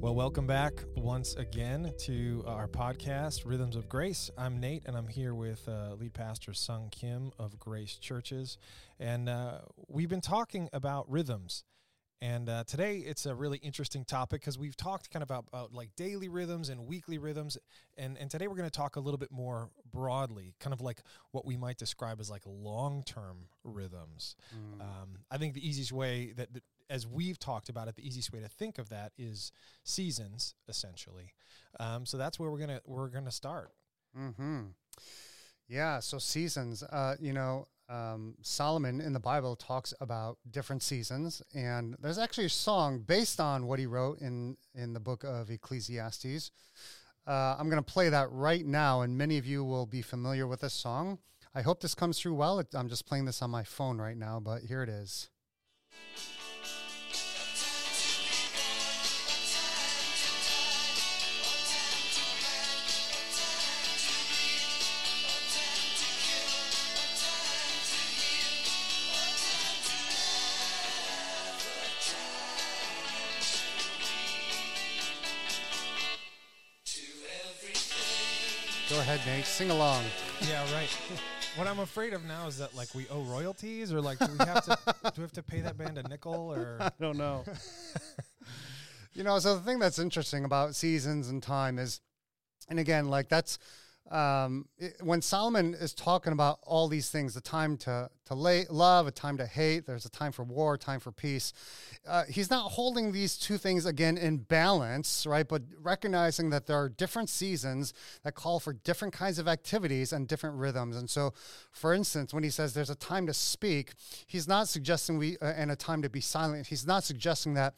Well, welcome back once again to our podcast, Rhythms of Grace. I'm Nate, and I'm here with uh, lead pastor Sung Kim of Grace Churches. And uh, we've been talking about rhythms. And uh, today it's a really interesting topic because we've talked kind of about, about, like daily rhythms and weekly rhythms. And, and today we're going to talk a little bit more broadly, kind of like what we might describe as like long term rhythms. Mm. Um, I think the easiest way that, that as we've talked about it, the easiest way to think of that is seasons, essentially. Um, so that's where we're gonna we're gonna start. Hmm. Yeah. So seasons. Uh, you know, um, Solomon in the Bible talks about different seasons, and there's actually a song based on what he wrote in in the book of Ecclesiastes. Uh, I'm going to play that right now, and many of you will be familiar with this song. I hope this comes through well. I'm just playing this on my phone right now, but here it is. Sing along. Yeah, right. what I'm afraid of now is that like we owe royalties, or like do we have to do we have to pay that band a nickel, or I don't know. you know, so the thing that's interesting about seasons and time is, and again, like that's um, it, when Solomon is talking about all these things, the time to to lay, love, a time to hate, there's a time for war, a time for peace. Uh, he's not holding these two things again in balance, right? But recognizing that there are different seasons that call for different kinds of activities and different rhythms. And so, for instance, when he says there's a time to speak, he's not suggesting we uh, and a time to be silent. He's not suggesting that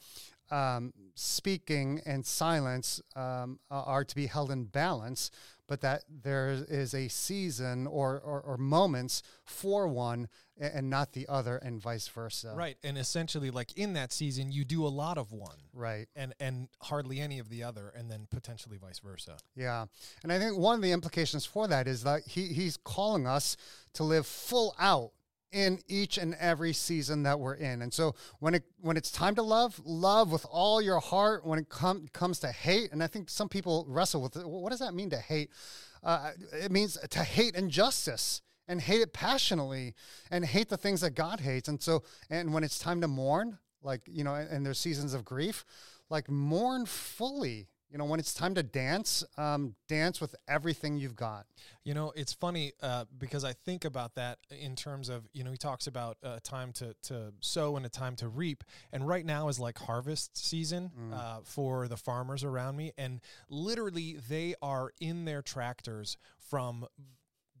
um, speaking and silence um, are to be held in balance, but that there is a season or, or, or, moments for one and not the other, and vice versa. Right, and essentially, like in that season, you do a lot of one, right, and and hardly any of the other, and then potentially vice versa. Yeah, and I think one of the implications for that is that he he's calling us to live full out in each and every season that we're in. And so when it when it's time to love, love with all your heart. When it com- comes to hate, and I think some people wrestle with it, what does that mean to hate? Uh, it means to hate injustice and hate it passionately and hate the things that God hates. And so and when it's time to mourn, like you know, and there's seasons of grief, like mourn fully you know, when it's time to dance, um, dance with everything you've got. You know, it's funny uh, because I think about that in terms of, you know, he talks about a time to, to sow and a time to reap. And right now is like harvest season mm. uh, for the farmers around me. And literally, they are in their tractors from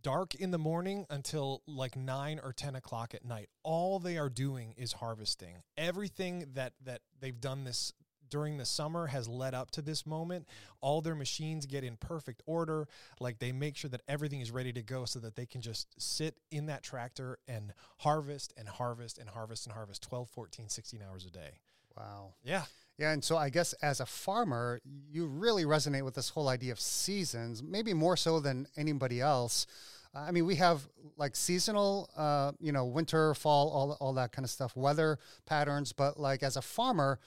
dark in the morning until like 9 or 10 o'clock at night all they are doing is harvesting everything that that they've done this during the summer has led up to this moment. All their machines get in perfect order. Like they make sure that everything is ready to go so that they can just sit in that tractor and harvest and harvest and harvest and harvest 12, 14, 16 hours a day. Wow. Yeah. Yeah, and so I guess as a farmer, you really resonate with this whole idea of seasons, maybe more so than anybody else. I mean, we have like seasonal, uh, you know, winter, fall, all all that kind of stuff, weather patterns. But like as a farmer,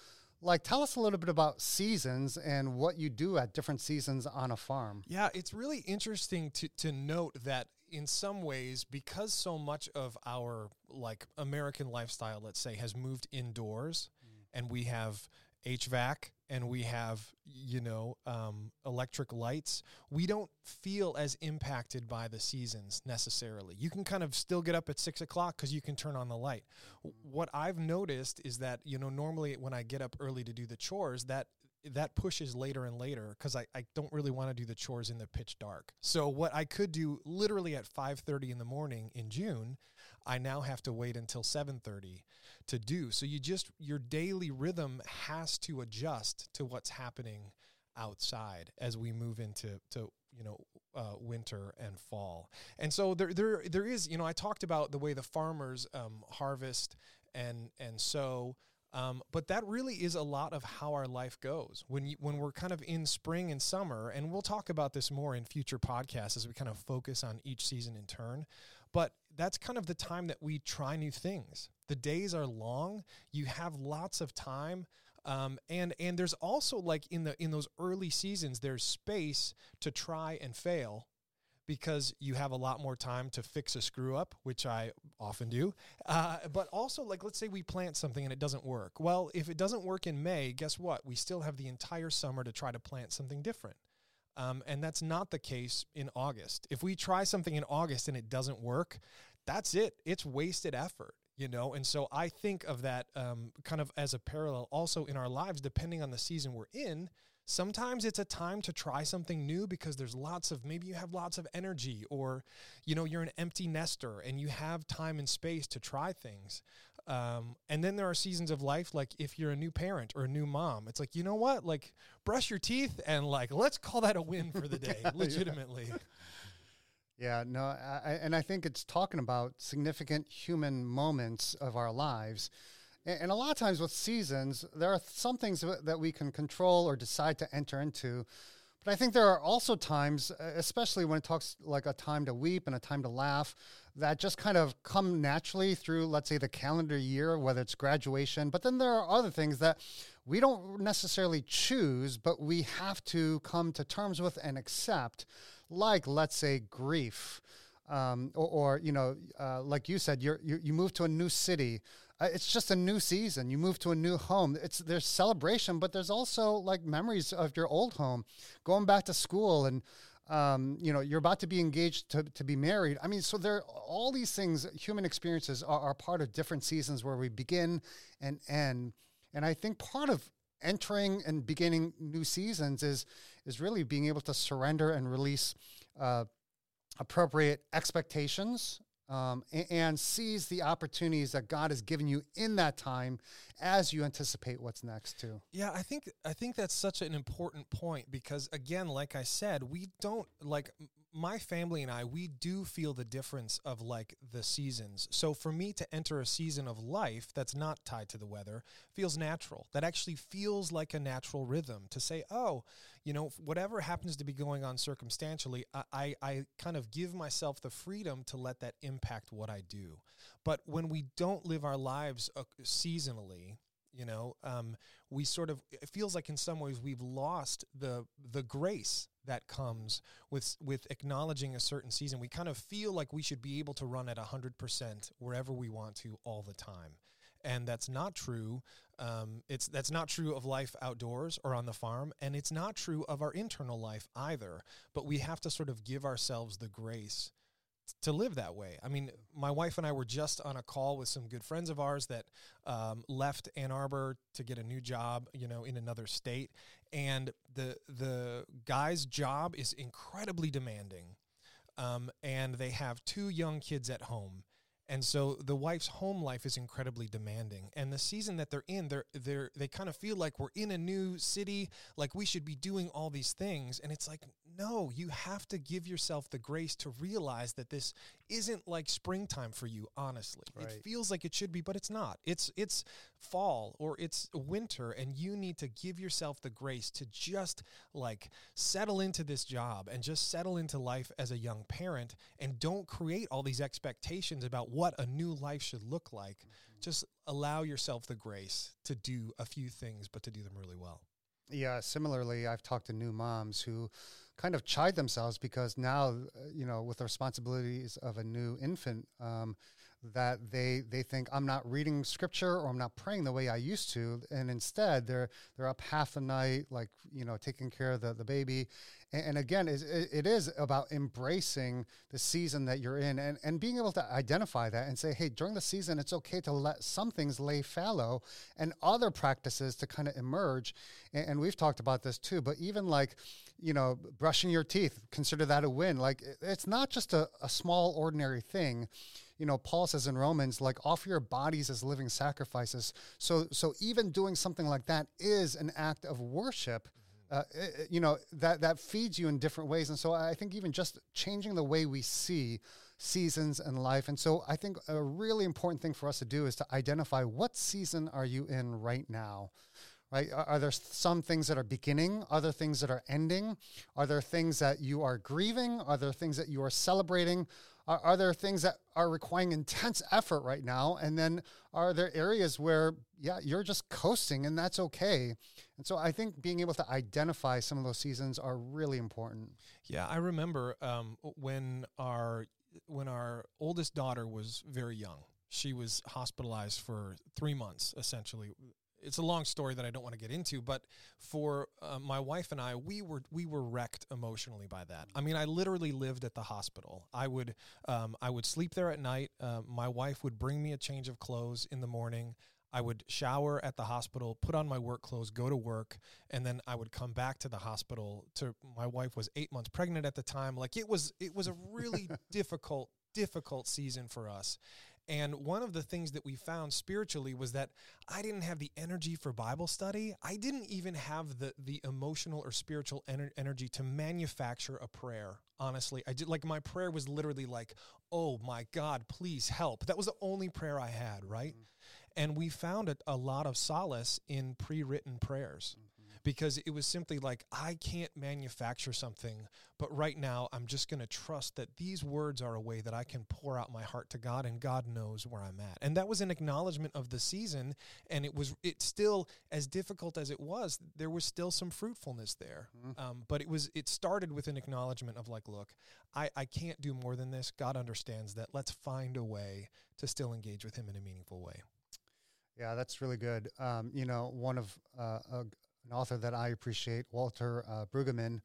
like tell us a little bit about seasons and what you do at different seasons on a farm yeah it's really interesting to, to note that in some ways because so much of our like american lifestyle let's say has moved indoors mm. and we have hvac and we have you know um, electric lights we don't feel as impacted by the seasons necessarily. You can kind of still get up at six o'clock because you can turn on the light. What i've noticed is that you know normally when i get up early to do the chores that that pushes later and later because I, I don't really want to do the chores in the pitch dark. So what i could do literally at 5.30 in the morning in june i now have to wait until 7.30 to do. So you just your daily rhythm has to adjust to what's happening outside as we move into to you know uh, winter and fall. And so there there there is you know I talked about the way the farmers um, harvest and and sow. Um, but that really is a lot of how our life goes when you, when we're kind of in spring and summer, and we'll talk about this more in future podcasts as we kind of focus on each season in turn. But that's kind of the time that we try new things. The days are long. You have lots of time Um, and and there's also like in the in those early seasons, there's space to try and fail because you have a lot more time to fix a screw up, which I often do. Uh, but also, like, let's say we plant something and it doesn't work. Well, if it doesn't work in May, guess what? We still have the entire summer to try to plant something different. Um, and that's not the case in August. If we try something in August and it doesn't work, that's it. It's wasted effort, you know? And so I think of that um, kind of as a parallel also in our lives, depending on the season we're in. Sometimes it's a time to try something new because there's lots of maybe you have lots of energy or you know you're an empty nester and you have time and space to try things. Um, and then there are seasons of life, like if you're a new parent or a new mom, it's like, you know what? Like, brush your teeth and, like, let's call that a win for the day, legitimately. Yeah, no, I, and I think it's talking about significant human moments of our lives. And, and a lot of times with seasons, there are some things that we can control or decide to enter into. But I think there are also times, especially when it talks like a time to weep and a time to laugh, that just kind of come naturally through, let's say, the calendar year, whether it's graduation. But then there are other things that we don't necessarily choose, but we have to come to terms with and accept, like, let's say, grief. Um, or, or, you know, uh, like you said, you, you move to a new city. Uh, it's just a new season. You move to a new home. It's there's celebration, but there's also like memories of your old home, going back to school and um, you know, you're about to be engaged to, to be married. I mean, so there are all these things, human experiences are, are part of different seasons where we begin and end. And I think part of entering and beginning new seasons is is really being able to surrender and release uh, appropriate expectations um, and, and, seize the opportunities that God has given you in that time as you anticipate what's next too. Yeah, I think I think that's such an important point because again, like I said, we don't like my family and I, we do feel the difference of like the seasons. So for me to enter a season of life that's not tied to the weather feels natural. That actually feels like a natural rhythm to say, oh, you know, whatever happens to be going on circumstantially, I, I, I kind of give myself the freedom to let that impact what I do. But when we don't live our lives uh, seasonally, you know um, we sort of it feels like in some ways we've lost the the grace that comes with with acknowledging a certain season we kind of feel like we should be able to run at 100% wherever we want to all the time. And that's not true um, it's that's not true of life outdoors or on the farm and it's not true of our internal life either. But we have to sort of give ourselves the grace to live that way. I mean, my wife and I were just on a call with some good friends of ours that um, left Ann Arbor to get a new job, you know, in another state, and the the guy's job is incredibly demanding, um, and they have two young kids at home, and so the wife's home life is incredibly demanding. And the season that they're in, they're they're they kind of feel like we're in a new city, like we should be doing all these things. And it's like, no, you have to give yourself the grace to realize that this isn't like springtime for you, honestly. Right. It feels like it should be, but it's not. It's it's fall or it's winter and you need to give yourself the grace to just like settle into this job and just settle into life as a young parent and don't create all these expectations about what a new life should look like. Mm-hmm. Just allow yourself the grace to do a few things but to do them really well. Yeah, similarly, I've talked to new moms who kind of chide themselves because now, uh, you know, with the responsibilities of a new infant, um, that they they think I'm not reading scripture or I'm not praying the way I used to, and instead they're they're up half the night, like you know, taking care of the, the baby. And, again, it, is about embracing the season that you're in and, and being able to identify that and say, hey, during the season, it's okay to let some things lay fallow and other practices to kind of emerge. And, and we've talked about this too, but even like, you know, brushing your teeth, consider that a win. Like it's not just a, a small, ordinary thing you know paul says in romans like offer your bodies as living sacrifices so so even doing something like that is an act of worship uh, you know that that feeds you in different ways. And so i think even just changing the way we see seasons and life. And so i think a really important thing for us to do is to identify what season are you in right now right? Are, are there some things that are beginning other things that are ending? Are there things that you are grieving? Are there things that you are celebrating? Are, are there things that are requiring intense effort right now? And then are there areas where, yeah, you're just coasting and that's okay? And so I think being able to identify some of those seasons are really important. Yeah, I remember um, when our when our oldest daughter was very young. She was hospitalized for three months, essentially, it's a long story that I don't want to get into, but for uh, my wife and I, we were we were wrecked emotionally by that. I mean, I literally lived at the hospital. I would um, I would sleep there at night. Uh, my wife would bring me a change of clothes in the morning. I would shower at the hospital, put on my work clothes, go to work, and then I would come back to the hospital. To my wife was eight months pregnant at the time. Like it was, it was a really difficult, difficult season for us. And one of the things that we found spiritually was that I didn't have the energy for Bible study. I didn't even have the the emotional or spiritual ener- energy to manufacture a prayer. Honestly, I did like my prayer was literally like, "Oh my God, please help." That was the only prayer I had, right? Mm-hmm. And we found a, a lot of solace in pre-written prayers. Mm-hmm because it was simply like, I can't manufacture something, but right now I'm just going to trust that these words are a way that I can pour out my heart to God and God knows where I'm at. And that was an acknowledgement of the season. And it was, it still, as difficult as it was, there was still some fruitfulness there. Mm-hmm. Um, but it was, it started with an acknowledgement of like, look, I, I can't do more than this. God understands that. Let's find a way to still engage with Him in a meaningful way. Yeah, that's really good. Um, you know, one of uh, a, an author that I appreciate, Walter uh, Brueggemann,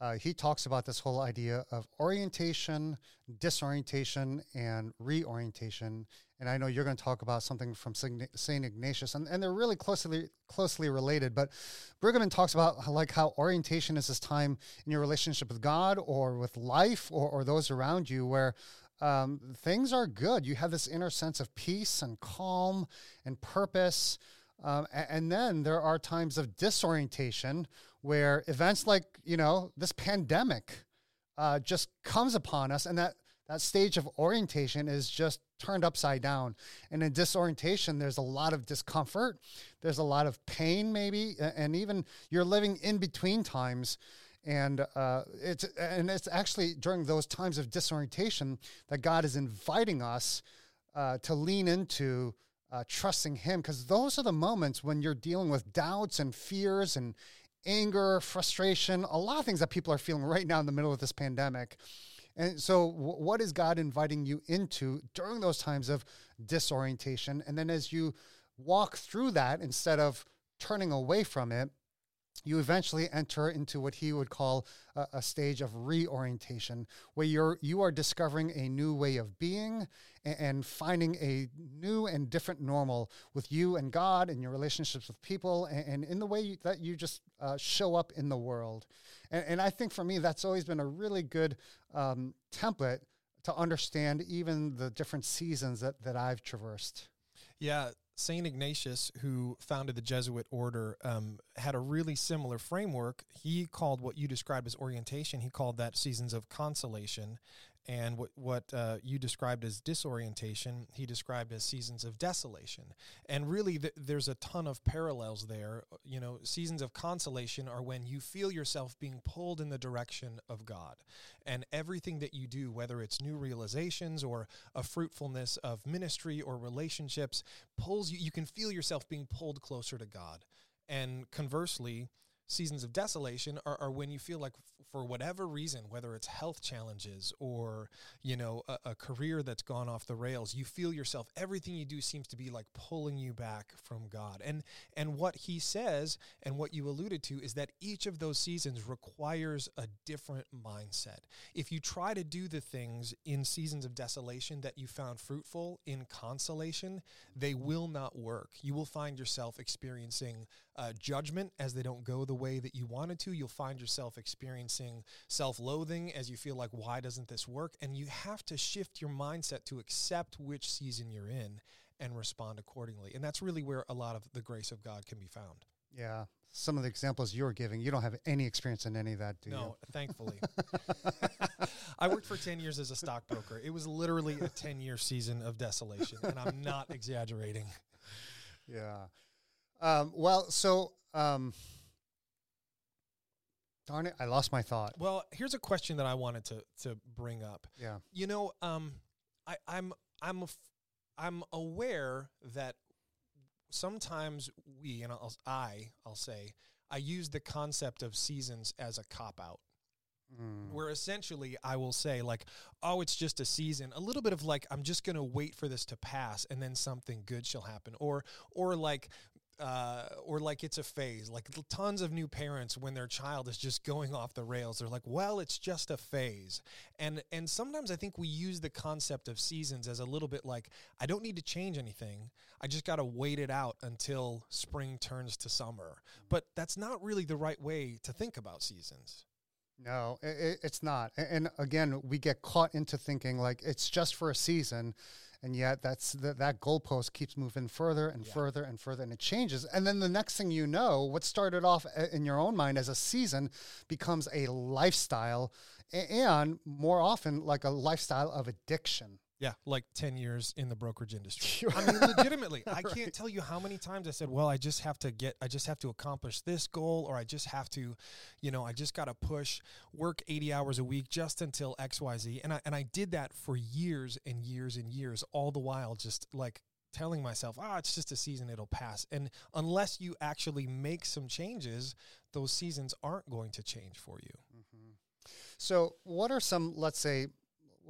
uh, he talks about this whole idea of orientation, disorientation, and reorientation. And I know you're going to talk about something from Saint Ignatius, and, and they're really closely closely related. But Brueggemann talks about how, like how orientation is this time in your relationship with God or with life or, or those around you, where um, things are good. You have this inner sense of peace and calm and purpose. Um, and then there are times of disorientation where events like, you know, this pandemic uh, just comes upon us, and that, that stage of orientation is just turned upside down. And in disorientation, there's a lot of discomfort, there's a lot of pain, maybe, and even you're living in between times. And uh, it's and it's actually during those times of disorientation that God is inviting us uh, to lean into uh, trusting Him, because those are the moments when you're dealing with doubts and fears and anger, frustration, a lot of things that people are feeling right now in the middle of this pandemic. And so, what is God inviting you into during those times of disorientation? And then, as you walk through that, instead of turning away from it, you eventually enter into what he would call a, a, stage of reorientation, where you're you are discovering a new way of being and, and, finding a new and different normal with you and God and your relationships with people and, and in the way you, that you just uh, show up in the world. And, and, I think for me, that's always been a really good um, template to understand even the different seasons that that I've traversed. Yeah, St. Ignatius, who founded the Jesuit order, um, had a really similar framework. He called what you described as orientation, he called that seasons of consolation and what what uh, you described as disorientation, he described as seasons of desolation. And really, th- there's a ton of parallels there. You know, seasons of consolation are when you feel yourself being pulled in the direction of God, and everything that you do, whether it's new realizations or a fruitfulness of ministry or relationships, pulls you. You can feel yourself being pulled closer to God. And conversely, seasons of desolation are, are when you feel like f- for whatever reason whether it's health challenges or you know a, a, career that's gone off the rails you feel yourself everything you do seems to be like pulling you back from god. And and what he says and what you alluded to is that each of those seasons requires a different mindset. If you try to do the things in seasons of desolation that you found fruitful in consolation they will not work. You will find yourself experiencing uh, judgment as they don't go the way that you wanted to. You'll find yourself experiencing self loathing as you feel like, why doesn't this work? And you have to shift your mindset to accept which season you're in and respond accordingly. And that's really where a lot of the grace of God can be found. Yeah. Some of the examples you're giving, you don't have any experience in any of that, do no, you? No, thankfully. I worked for 10 years as a stockbroker. It was literally a 10 year season of desolation, and I'm not exaggerating. Yeah. Um, well, so um, Darn it, I lost my thought. Well, here's a question that I wanted to to bring up. Yeah. You know, um, I, I'm I'm af- I'm aware that sometimes we and I'll, I I'll say I use the concept of seasons as a cop out. Mm. Where essentially I will say like, oh, it's just a season. A little bit of like, I'm just gonna wait for this to pass, and then something good shall happen. Or or like uh, or like it's a phase. Like tons of new parents, when their child is just going off the rails, they're like, "Well, it's just a phase." And and sometimes I think we use the concept of seasons as a little bit like, "I don't need to change anything. I just got to wait it out until spring turns to summer." But that's not really the right way to think about seasons. No, it, it's not. And again, we get caught into thinking like it's just for a season and yet that's the, that goalpost keeps moving further and yeah. further and further and it changes and then the next thing you know what started off uh, in your own mind as a season becomes a lifestyle and more often like a lifestyle of addiction yeah, like 10 years in the brokerage industry. I mean, legitimately, I can't tell you how many times I said, well, I just have to get, I just have to accomplish this goal, or I just have to, you know, I just got to push, work 80 hours a week just until XYZ. And I, and I did that for years and years and years, all the while just like telling myself, ah, it's just a season, it'll pass. And unless you actually make some changes, those seasons aren't going to change for you. Mm-hmm. So, what are some, let's say,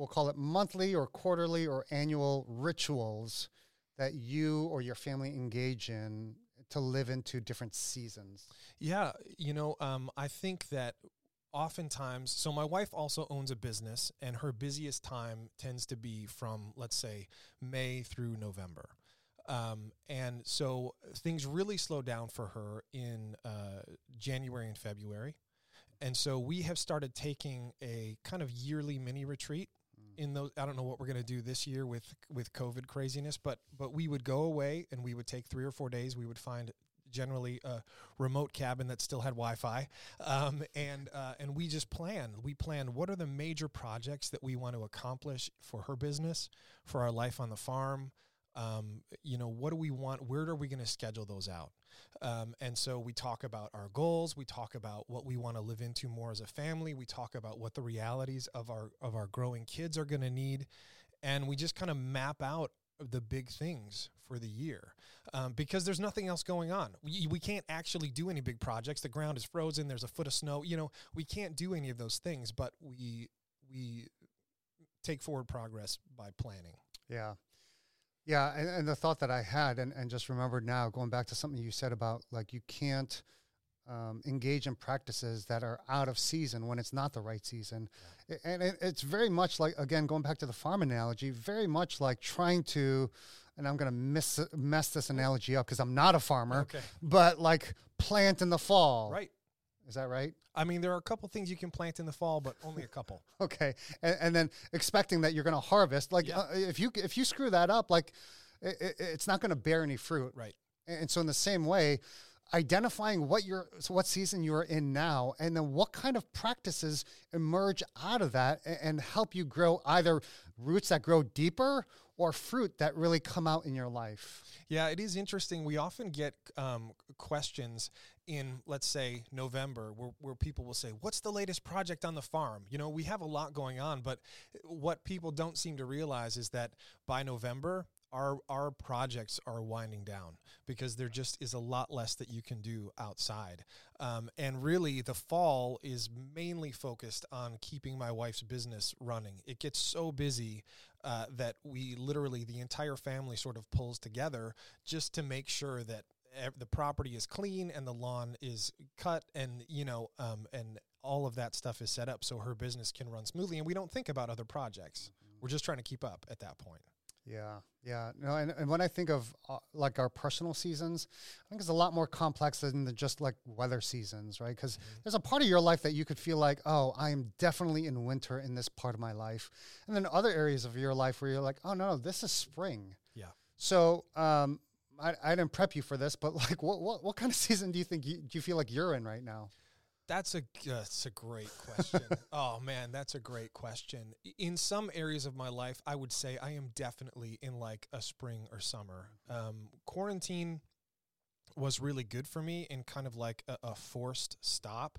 we'll call it monthly or quarterly or annual rituals that you or your family engage in to live into different seasons? Yeah, you know, um, I think that oftentimes, so my wife also owns a business, and her busiest time tends to be from, let's say, May through November. Um, and so things really slow down for her in uh, January and February. And so we have started taking a kind of yearly mini retreat in those I don't know what we're going to do this year with with COVID craziness, but but we would go away and we would take 3 or 4 days. We would find generally a remote cabin that still had Wi-Fi, um, and uh, and we just plan. We plan what are the major projects that we want to accomplish for her business, for our life on the farm. Um, you know, what do we want? Where are we going to schedule those out? Um, and so we talk about our goals. We talk about what we want to live into more as a family. We talk about what the realities of our of our growing kids are going to need, and we just kind of map out the big things for the year um, because there's nothing else going on. We, we can't actually do any big projects. The ground is frozen. There's a foot of snow. You know, we can't do any of those things, but we we take forward progress by planning. Yeah. Yeah, and, and, the thought that I had, and, and just remembered now, going back to something you said about like you can't um, engage in practices that are out of season when it's not the right season. Yeah. And it, it's very much like, again, going back to the farm analogy, very much like trying to, and I'm going to mess this analogy up because I'm not a farmer, okay. but like plant in the fall. Right. Is that right? I mean, there are a couple things you can plant in the fall, but only a couple. okay, and, and, then expecting that you're going to harvest, like yeah. uh, if you if you screw that up, like it, it, it's not going to bear any fruit. Right. And so in the same way, identifying what you're so what season you're in now and then what kind of practices emerge out of that and, and help you grow either roots that grow deeper or fruit that really come out in your life yeah it is interesting we often get um, questions in let's say November where, where people will say what's the latest project on the farm? You know we have a lot going on but what people don't seem to realize is that by November our our projects are winding down because there just is a lot less that you can do outside. Um, and really the fall is mainly focused on keeping my wife's business running. It gets so busy uh, that we literally the entire family sort of pulls together just to make sure that the property is clean and the lawn is cut and you know um, and all of that stuff is set up so her business can run smoothly and we don't think about other projects mm-hmm. we're just trying to keep up at that point yeah, yeah. No, and, and when I think of uh, like our personal seasons, I think it's a lot more complex than just like weather seasons, right? Because mm-hmm. there's a part of your life that you could feel like, oh, I am definitely in winter in this part of my life, and then other areas of your life where you're like, oh no, this is spring. Yeah. So, um, I, I didn't prep you for this, but like, what what what kind of season do you think you, do you feel like you're in right now? That's a that's a great question. oh man, that's a great question. In some areas of my life, I would say I am definitely in like a spring or summer. Um, quarantine was really good for me in kind of like a, a forced stop.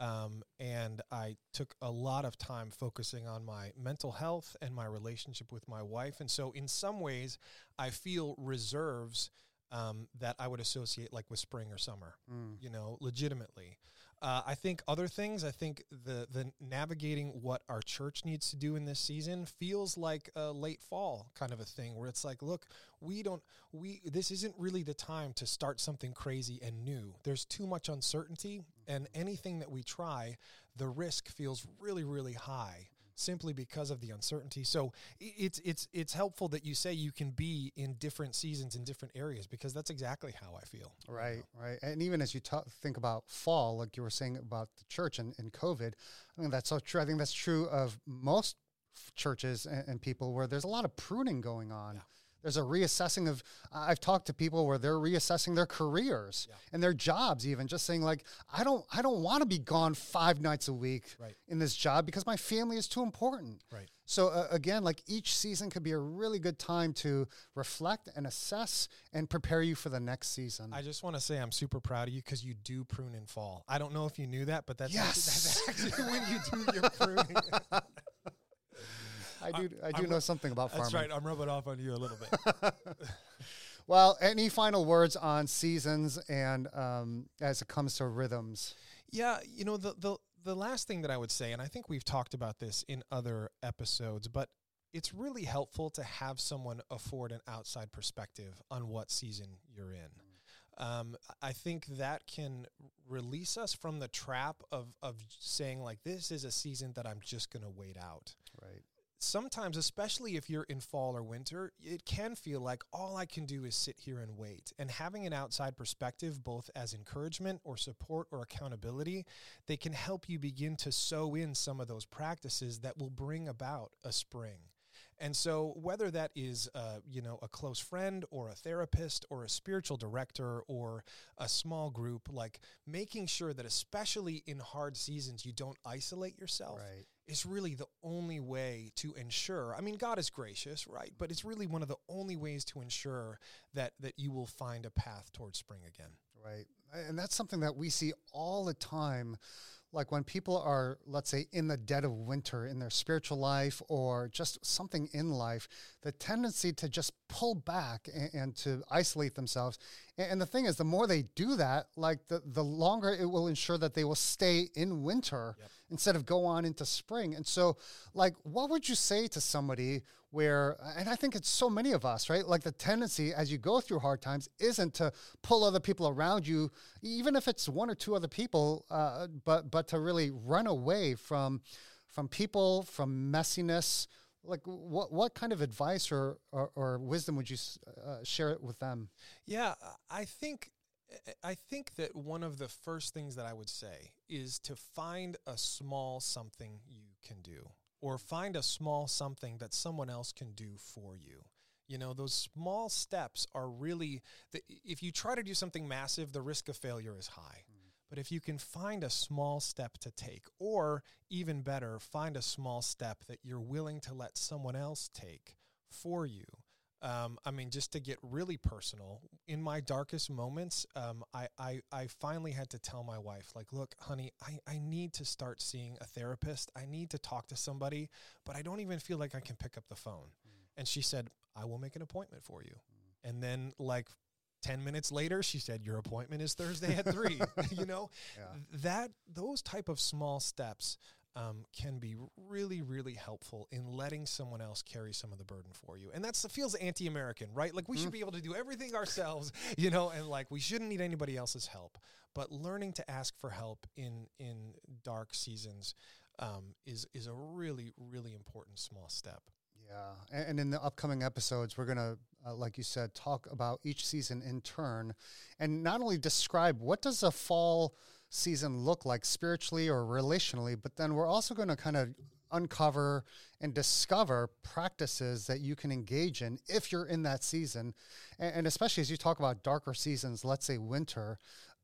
Um, and I took a lot of time focusing on my mental health and my relationship with my wife. And so, in some ways, I feel reserves um, that I would associate like with spring or summer, Mm. you know, legitimately. Uh, I think other things. I think the the navigating what our church needs to do in this season feels like a late fall kind of a thing, where it's like, look, we don't we this isn't really the time to start something crazy and new. There's too much uncertainty, and anything that we try, the risk feels really really high simply because of the uncertainty. So it's it's it's helpful that you say you can be in different seasons in different areas because that's exactly how I feel. Right, right. And even as you think about fall, like you were saying about the church and, and COVID, I think that's so true. I think that's true of most churches and, and people where there's a lot of pruning going on. Yeah. There's a reassessing of, I've talked to people where they're reassessing their careers Yeah. and their jobs, even just saying like, I don't, I don't want to be gone five nights a week Right. in this job because my family is too important. Right. So uh, again, like each season could be a really good time to reflect and assess and prepare you for the next season. I just want to say I'm super proud of you because you do prune in fall. I don't know if you knew that, but that's Yes. actually, that's actually when you do your pruning. I do. I do I'm- know something about farming. that's right. I'm rubbing off on you a little bit. Well, any final words on seasons and um, as it comes to rhythms? Yeah, you know the the the last thing that I would say, and I think we've talked about this in other episodes, but it's really helpful to have someone afford an outside perspective on what season you're in. Um, I think that can release us from the trap of of saying like this is a season that I'm just going to wait out. Right. Sometimes, especially if you're in fall or winter, it can feel like all I can do is sit here and wait. And having an outside perspective, both as encouragement or support or accountability, they can help you begin to sow in some of those practices that will bring about a spring. And so, whether that is, uh, you know, a close friend or a therapist or a spiritual director or a small group, like making sure that, especially in hard seasons, you don't isolate yourself Right. Is really the only way to ensure. I mean, God is gracious, right? But it's really one of the only ways to ensure that that you will find a path towards spring again. Right. And that's something that we see all the time. Like when people are, let's say, in the dead of winter in their spiritual life or just something in life, the tendency to just pull back and, and to isolate themselves. And, and the thing is, the more they do that, like the, the longer it will ensure that they will stay in winter Yep. instead of go on into spring. And so, like, what would you say to somebody where, and I think it's so many of us, right? Like the tendency as you go through hard times isn't to pull other people around you, even if it's one or two other people, uh, but but to really run away from from people, from messiness. Like, what what kind of advice or or, or wisdom would you uh, share with them? Yeah, I think I think that one of the first things that I would say is to find a small something you can do or find a small something that someone else can do for you. You know, those small steps are really the, if you try to do something massive, the risk of failure is high. But if you can find a small step to take, or even better, find a small step that you're willing to let someone else take for you. Um, I mean, just to get really personal, in my darkest moments, um, I, I, I finally had to tell my wife, like, look, honey, I, I need to start seeing a therapist. I need to talk to somebody, but I don't even feel like I can pick up the phone. And she said, I will make an appointment for you. And then, like, 10 minutes later she said your appointment is thursday at 3 you know? Yeah. that those type of small steps um, can be really really helpful in letting someone else carry some of the burden for you. And that's feels anti-american right? Like we should be able to do everything ourselves you know? And like we shouldn't need anybody else's help. But learning to ask for help in in dark seasons um, is is a really really important small step Yeah, and, and in the upcoming episodes, we're gonna, uh, like you said, talk about each season in turn, and not only describe what does a fall season look like spiritually or relationally, but then we're also going to kind of uncover and discover practices that you can engage in if you're in that season, and, and especially as you talk about darker seasons, let's say winter.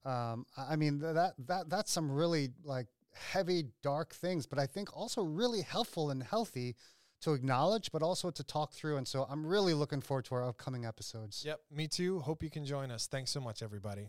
Um, I mean that that that's some really like heavy dark things, but I think also really helpful and healthy to acknowledge, but also to talk through. And so I'm really looking forward to our upcoming episodes. yep me too hope you can join us thanks so much everybody